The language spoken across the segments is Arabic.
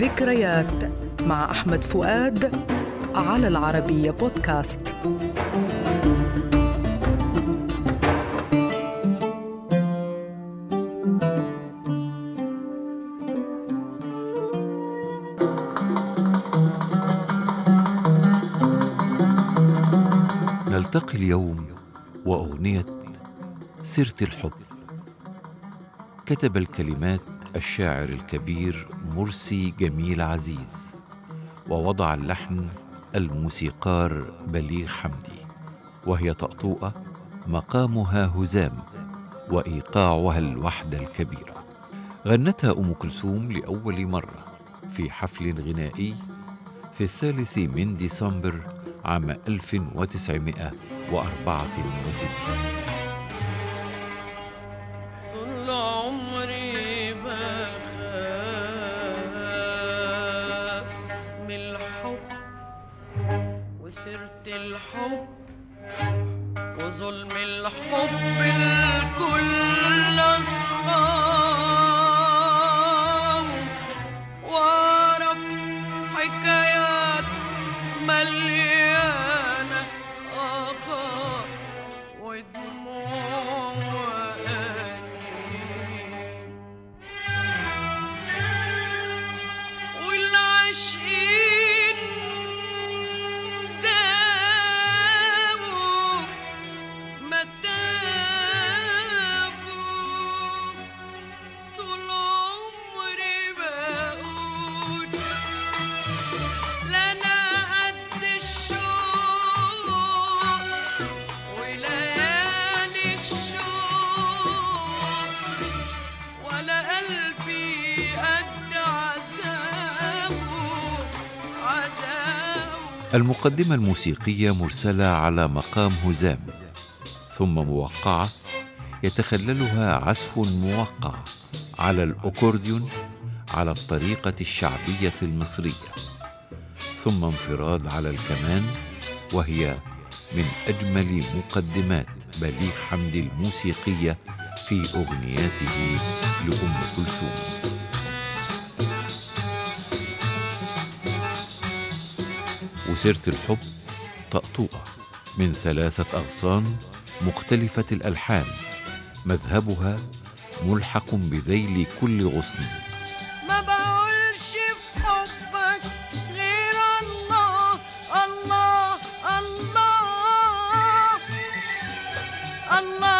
ذكريات مع أحمد فؤاد على العربية بودكاست. نلتقي اليوم وأغنية سيرة الحب. كتب الكلمات الشاعر الكبير مرسي جميل عزيز ووضع اللحن الموسيقار بليغ حمدي وهي طأطوئة مقامها هزام وإيقاعها الوحدة الكبيرة. غنتها أم كلثوم لأول مرة في حفل غنائي في الثالث من ديسمبر عام 1964 طول عمري وسيرة الحب وظلم الحب الكل أصحاب المقدمة الموسيقية مرسلة على مقام هزام ثم موقعة يتخللها عزف موقع على الأكورديون على الطريقة الشعبية المصرية ثم انفراد على الكمان وهي من أجمل مقدمات بليغ حمدي الموسيقية في أغنياته لأم كلثوم. وسيرة الحب طأطوئة من ثلاثة أغصان مختلفة الألحان مذهبها ملحق بذيل كل غصن. ما بقولش في حبك غير الله الله الله الله. يا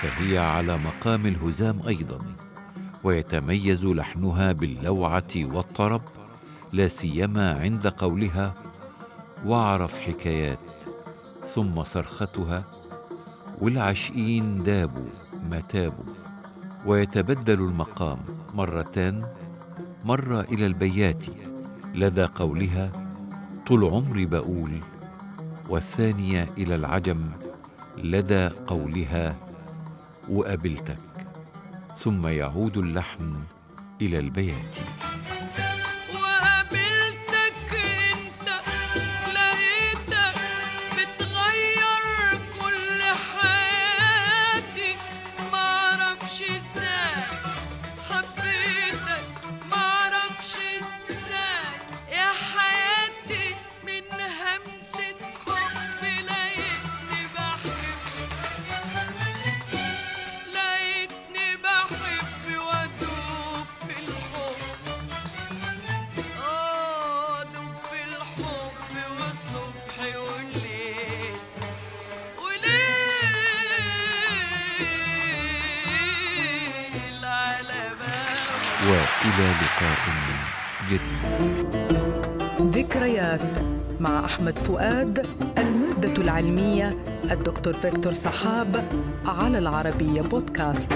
فهي على مقام الهزام أيضا ويتميز لحنها باللوعة والطرب لا سيما عند قولها واعرف حكايات ثم صرختها والعشقين دابوا ما تابوا. ويتبدل المقام مرتان مرة إلى البيات لدى قولها طول عمري بقول والثانية إلى العجم لدى قولها وقابلتك ثم يعود اللحن إلى البيات. وإلى لقاء جديد ذكريات مع أحمد فؤاد المادة العلمية الدكتور فيكتور سحاب على العربية بودكاست.